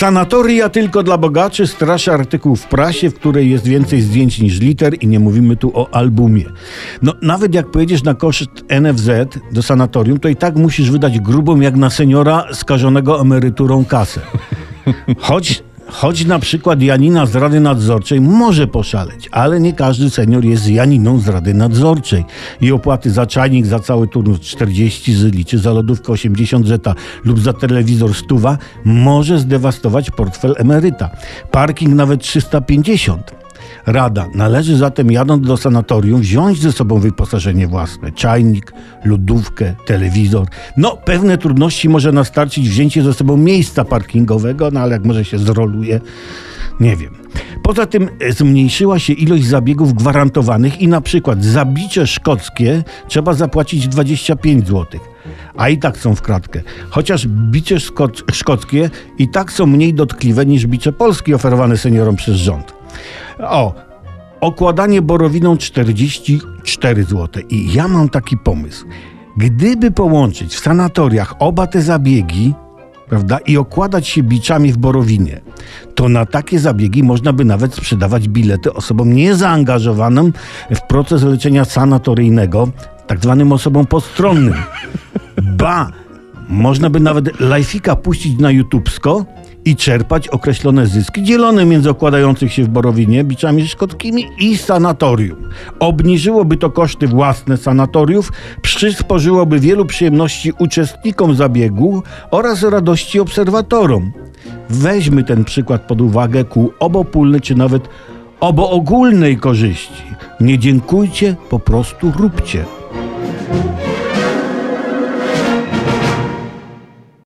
Sanatoria tylko dla bogaczy straszy artykuł w prasie, w której jest więcej zdjęć niż liter i nie mówimy tu o albumie. No nawet jak pojedziesz na koszt NFZ do sanatorium, to i tak musisz wydać grubą jak na seniora skażonego emeryturą kasę. Choć Choć na przykład Janina z Rady Nadzorczej może poszaleć, ale nie każdy senior jest Janiną z Rady Nadzorczej. I opłaty za czajnik za cały turnus 40 zyli, czy za lodówkę 80 zeta lub za telewizor stuwa może zdewastować portfel emeryta. Parking nawet 350. Rada. Należy zatem jadąc do sanatorium wziąć ze sobą wyposażenie własne. Czajnik, lodówkę, telewizor. No, pewne trudności może nastarczyć wzięcie ze sobą miejsca parkingowego, no ale jak może się zroluje, nie wiem. Poza tym e, zmniejszyła się ilość zabiegów gwarantowanych i na przykład zabicie szkockie trzeba zapłacić 25 zł. A i tak są w kratkę. Chociaż bicie szko- szkockie i tak są mniej dotkliwe niż bicze polskie oferowane seniorom przez rząd. O, okładanie borowiną 44 zł. I ja mam taki pomysł. Gdyby połączyć w sanatoriach oba te zabiegi, prawda, i okładać się biczami w borowinie, to na takie zabiegi można by nawet sprzedawać bilety osobom niezaangażowanym w proces leczenia sanatoryjnego, tak zwanym osobom postronnym. Ba! Można by nawet lajfika puścić na YouTubesko i czerpać określone zyski dzielone między okładających się w Borowinie biczami szkodkimi i sanatorium. Obniżyłoby to koszty własne sanatoriów, przysporzyłoby wielu przyjemności uczestnikom zabiegu oraz radości obserwatorom. Weźmy ten przykład pod uwagę ku obopólnej czy nawet oboogólnej korzyści. Nie dziękujcie, po prostu róbcie.